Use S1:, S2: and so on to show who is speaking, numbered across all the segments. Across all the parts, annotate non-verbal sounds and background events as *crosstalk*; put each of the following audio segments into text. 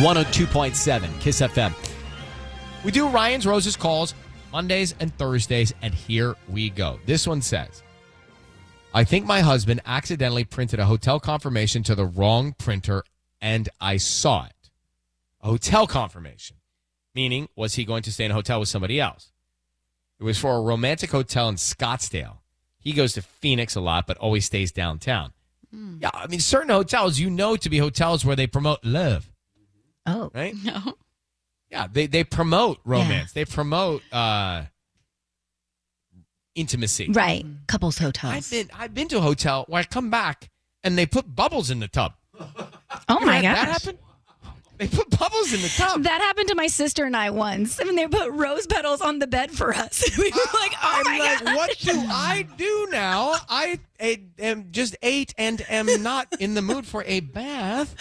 S1: 102.7 Kiss FM. We do Ryan's Roses calls Mondays and Thursdays, and here we go. This one says, I think my husband accidentally printed a hotel confirmation to the wrong printer and I saw it. A hotel confirmation, meaning, was he going to stay in a hotel with somebody else? It was for a romantic hotel in Scottsdale. He goes to Phoenix a lot, but always stays downtown. Hmm. Yeah, I mean, certain hotels you know to be hotels where they promote love,
S2: Oh.
S1: right? *laughs*
S2: No.
S1: Yeah, they they promote romance. They promote uh intimacy.
S2: Right. Couples hotels.
S1: I've been I've been to a hotel where I come back and they put bubbles in the tub.
S2: oh
S1: You
S2: my
S1: had
S2: gosh.
S1: That happened? They put bubbles in the tub.
S3: That happened to my sister and I once. I mean, they put rose petals on the bed for us. *laughs* we were like, oh
S1: I'm
S3: my
S1: like,
S3: God.
S1: what do I do now? I, am just ate and am not in the mood for a bath.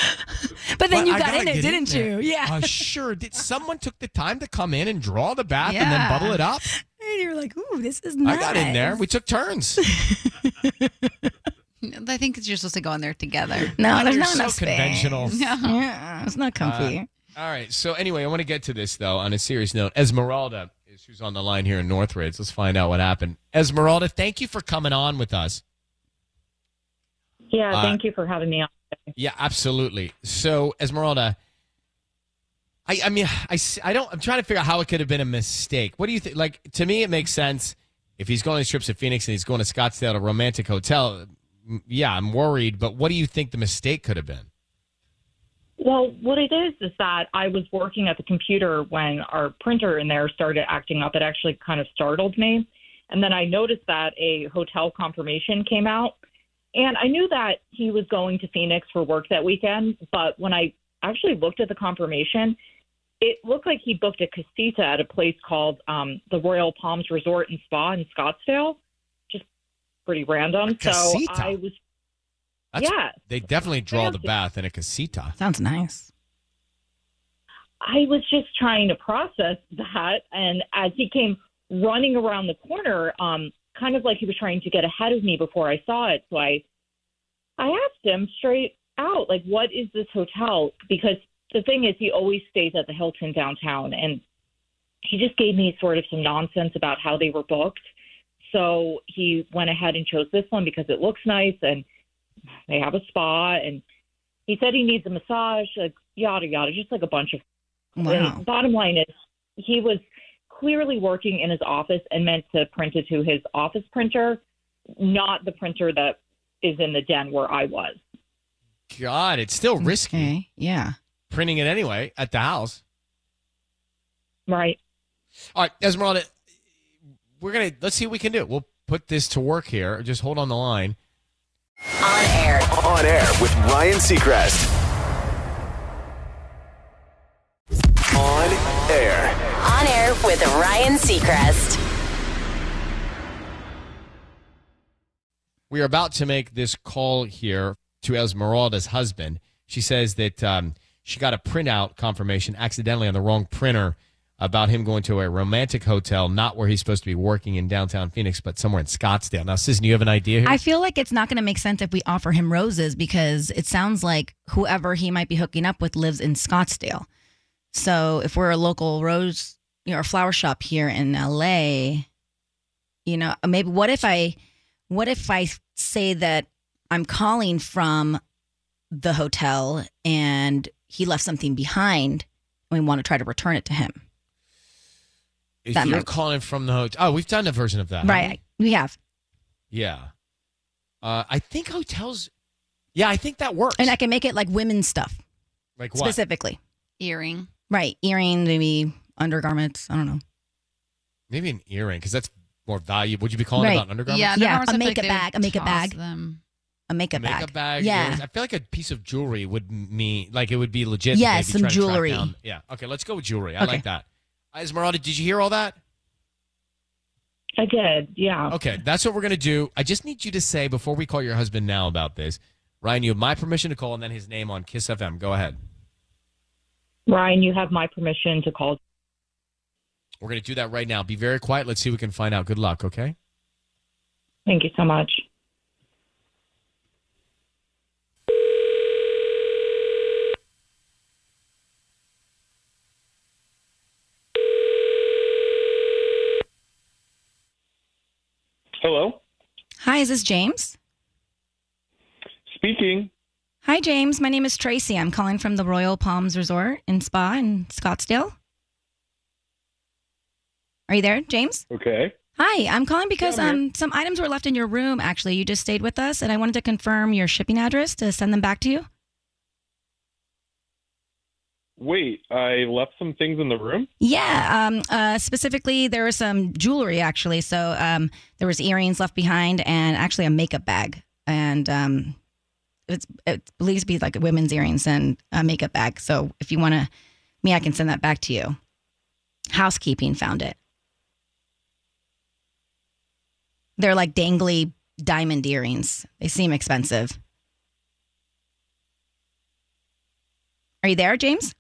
S3: But then
S1: But
S3: you got in it, didn't
S1: there.
S3: you? Yeah.
S1: Uh, sure. Did someone took the time to come in and draw the bath and then bubble it up?
S3: and you were like, ooh, this is nice.
S1: I got in there. We took turns. *laughs*
S2: I think you're supposed to go in there together. *laughs*
S3: No, there's
S1: you're
S3: not
S1: so
S3: enough space.
S1: conventional. *laughs*
S3: Yeah, it's not comfy.
S1: All right. So anyway, I want to get to this though. On a serious note, Esmeralda is who's on the line here in Northridge. Let's find out what happened. Esmeralda, thank you for coming on with us.
S4: Yeah,
S1: Uh,
S4: thank you for having me on.
S1: Yeah, absolutely. So Esmeralda, I I mean I I don't I'm trying to figure out how it could have been a mistake. What do you think? Like to me, it makes sense if he's going on these trips to Phoenix and he's going to Scottsdale, to a romantic hotel. Yeah, I'm worried. But what do you think the mistake could have been?
S4: Well, what it is is that I was working at the computer when our printer in there started acting up. It actually kind of startled me. And then I noticed that a hotel confirmation came out. And I knew that he was going to Phoenix for work that weekend. But when I actually looked at the confirmation, it looked like he booked a casita at a place called um, the Royal Palms Resort and Spa in Scottsdale. Just pretty random. So
S1: casita?
S4: I was,
S1: That's-
S4: yeah.
S1: They definitely draw the bath in a casita.
S3: Sounds nice.
S4: I was just trying to process that. And as he came running around the corner, um, kind of like he was trying to get ahead of me before I saw it. So I, I asked him straight out, like, what is this hotel? Because the thing is, he always stays at the Hilton downtown. And he just gave me sort of some nonsense about how they were booked. So he went ahead and chose this one because it looks nice and they have a spa. And he said he needs a massage, like, yada, yada, just like a bunch of
S3: Wow.
S4: bottom line is, he was clearly working in his office and meant to print it to his office printer, not the printer that is in the den where I was.
S1: God, it's still risky
S2: Okay. Yeah.
S1: printing it anyway at the house.
S4: Right.
S1: All right, Esmeralda, we're gonna let's see what we can do. We'll put this to work here. Just hold on the line.
S5: On air.
S6: On air with Ryan Seacrest. On air.
S5: On air with Ryan Seacrest.
S1: We are about to make this call here to Esmeralda's husband. She says that um, she got a printout confirmation accidentally on the wrong printer about him going to a romantic hotel, not where he's supposed to be working in downtown Phoenix, but somewhere in Scottsdale. Now, Susan, you have an idea here?
S3: I feel like it's not going to make sense if we offer him roses because it sounds like whoever he might be hooking up with lives in Scottsdale. So if we're a local rose you know, or flower shop here in LA, you know, maybe what if I what if I say that I'm calling from the hotel and he left something behind and we want to try to return it to him.
S1: If
S3: that
S1: you're
S3: might-
S1: calling from the hotel, oh, we've done a version of that.
S3: Right. We have.
S1: Yeah. Uh, I think hotels. Yeah, I think that works.
S3: And I can make it like women's stuff
S1: like what?
S3: specifically.
S2: Earring.
S3: Right. Earring, maybe undergarments. I don't know.
S1: Maybe an earring because that's more valuable. Would you be calling
S3: Right.
S1: about undergarments?
S2: Yeah,
S3: Yeah,
S2: undergarments,
S3: a
S2: I feel
S3: makeup
S2: they would
S3: bag, a makeup bag.
S2: Them.
S3: A makeup,
S1: makeup bag.
S3: Yeah.
S1: earrings. I feel like a piece of jewelry would mean like it would be legit.
S3: Yeah,
S1: that they'd be
S3: some
S1: trying to track
S3: jewelry.
S1: Yeah. Okay, let's go with jewelry. I
S3: Okay.
S1: like that. Esmeralda, did you hear all that?
S4: I did. Yeah.
S1: Okay, that's what we're gonna do. I just need you to say before we call your husband now about this. Ryan, you have my permission to call and then his name on Kiss FM. Go ahead.
S4: Ryan, you have my permission to call.
S1: We're gonna do that right now. Be very quiet. Let's see what we can find out. Good luck. Okay.
S4: Thank you so much.
S7: Hello,
S3: Hi, is this James?
S7: speaking.
S3: Hi, James. My name is Tracy. I'm calling from the Royal Palms Resort and Spa in Scottsdale. Are you there, James?
S7: Okay.
S3: Hi, I'm calling because
S7: Yeah, I'm
S3: um some items were left in your room. Actually, you just stayed with us, and I wanted to confirm your shipping address to send them back to you.
S7: Wait, I left some things in the room.
S3: Yeah, um, uh, specifically, there was some jewelry actually. So um, there was earrings left behind, and actually a makeup bag, and um, it's it believes to be like women's earrings and a makeup bag. So if you want to, me, I can send that back to you. Housekeeping found it. They're like dangly diamond earrings. They seem expensive. Are you there, James?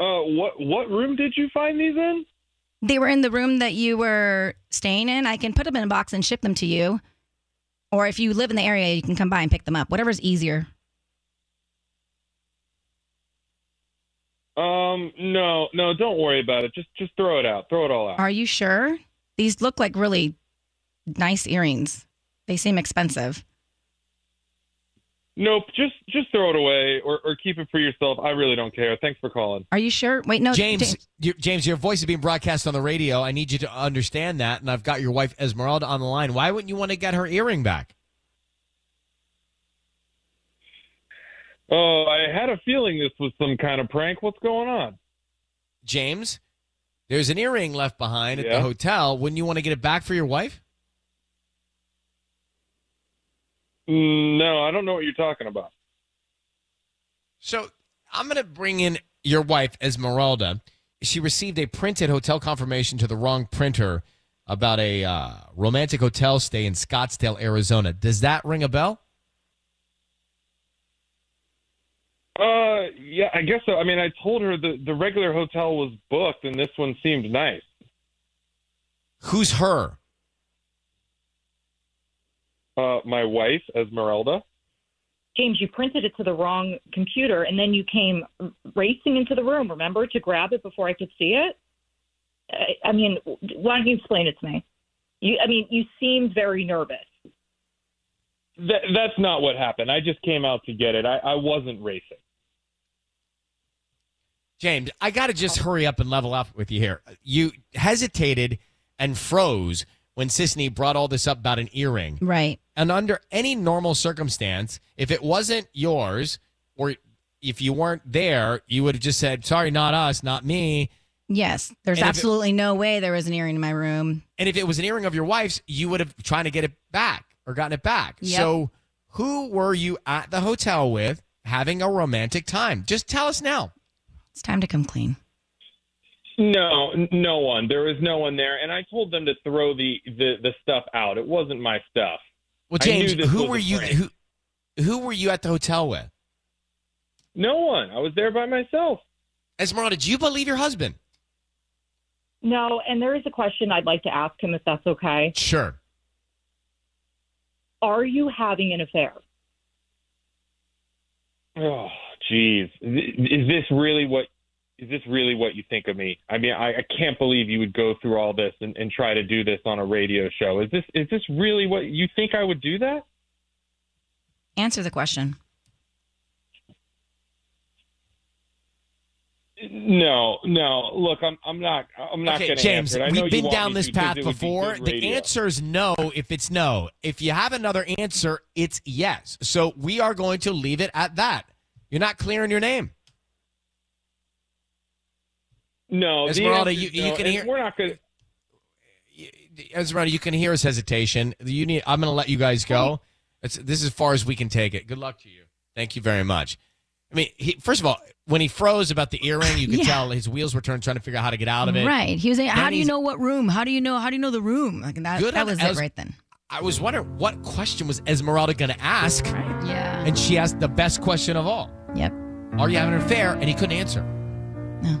S7: Uh, what what room did you find these in?
S3: They were in the room that you were staying in. I can put them in a box and ship them to you. Or if you live in the area, you can come by and pick them up. Whatever's easier.
S7: Um, no, no, don't worry about it. Just just throw it out. Throw it all out.
S3: Are you sure? These look like really nice earrings. They seem expensive.
S7: Nope. Just just throw it away or or keep it for yourself. I really don't care. Thanks for calling.
S3: Are you sure? Wait, no,
S1: James,
S3: James.
S1: your, James, your voice is being broadcast on the radio. I need you to understand that, and I've got your wife Esmeralda on the line. Why wouldn't you want to get her earring back?
S7: Oh, I had a feeling this was some kind of prank. What's going on?
S1: James, there's an earring left behind at the hotel. Wouldn't you want to get it back for your wife?
S7: Mm, No, I don't know what you're talking about.
S1: So I'm going to bring in your wife, Esmeralda. She received a printed hotel confirmation to the wrong printer about a uh, romantic hotel stay in Scottsdale, Arizona. Does that ring a bell?
S7: Uh, yeah, I guess so. I mean, I told her the the regular hotel was booked, and this one seemed nice.
S1: Who's her?
S7: Uh, my wife, Esmeralda.
S4: James, you printed it to the wrong computer, and then you came racing into the room. Remember to grab it before I could see it. I, I mean, why don't you explain it to me? You, I mean, you seemed very nervous.
S7: That, that's not what happened. I just came out to get it. I, I wasn't racing.
S1: James, I got to just hurry up and level up with you here. You hesitated and froze when Sisanie brought all this up about an earring.
S3: Right.
S1: And under any normal circumstance, if it wasn't yours or if you weren't there, you would have just said, sorry, not us, not me.
S3: Yes. There's
S1: And if it-
S3: absolutely no way there was an earring in my room.
S1: And if it was an earring of your wife's, you would have trying to get it back or gotten it back.
S3: Yep.
S1: So who were you at the hotel with having a romantic time? Just tell us now.
S3: It's time to come clean.
S7: No, no one. There was no one there, and I told them to throw the the, the stuff out. It wasn't my stuff.
S1: Well, James, who were you
S7: prank.
S1: who who were you at the hotel with?
S7: No one. I was there by myself.
S1: Esmeralda, do you believe your husband?
S4: No, and there is a question I'd like to ask him if that's okay.
S1: Sure.
S4: Are you having an affair?
S7: Oh, jeez. Is this really what? Is this really what you think of me? I mean, I, I can't believe you would go through all this and, and try to do this on a radio show. Is this is this really what you think I would do that?
S3: Answer the question.
S7: No, no. Look, I'm I'm not I'm not
S1: okay,
S7: going to
S1: James,
S7: answer it. I
S1: we've
S7: you
S1: been down this path
S7: it would be
S1: before. The answer is no if it's no. If you have another answer, it's yes. So we are going to leave it at that. You're not clearing your name.
S7: No,
S1: Esmeralda, you, you
S7: no,
S1: can
S7: and
S1: hear
S7: We're not going.
S1: Esmeralda, you can hear his hesitation. You need. I'm going to let you guys go. Oh. It's, this is as far as we can take it. Good luck to you. Thank you very much. I mean, he, first of all, when he froze about the earring, you could
S3: Yeah.
S1: tell his wheels were turned, trying to figure out how to get out of it.
S3: Right. He was saying,
S1: Then
S3: "How do you know what room? How do you know? How do you know the room?" Like that.
S1: Good
S3: that was it right then.
S1: I was wondering what question was Esmeralda going to ask,
S3: Yeah.
S1: and she asked the best question of all.
S3: Yep.
S1: Are you having an affair? And he couldn't answer.
S3: No.